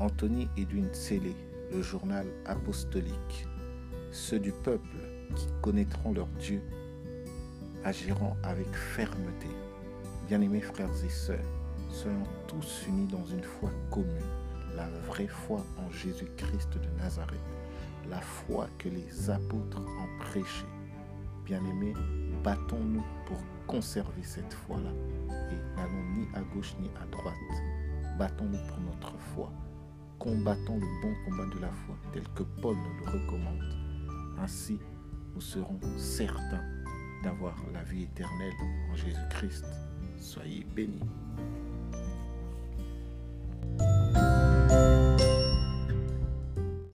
Anthony Edwin Tsélé, le journal apostolique. Ceux du peuple qui connaîtront leur Dieu agiront avec fermeté. Bien-aimés frères et sœurs, soyons tous unis dans une foi commune, la vraie foi en Jésus-Christ de Nazareth, la foi que les apôtres ont prêchée. Bien-aimés, battons-nous pour conserver cette foi-là et n'allons ni à gauche ni à droite. Battons-nous pour notre foi. Combattons le bon combat de la foi tel que Paul nous le recommande. Ainsi, nous serons certains d'avoir la vie éternelle en Jésus-Christ. Soyez bénis.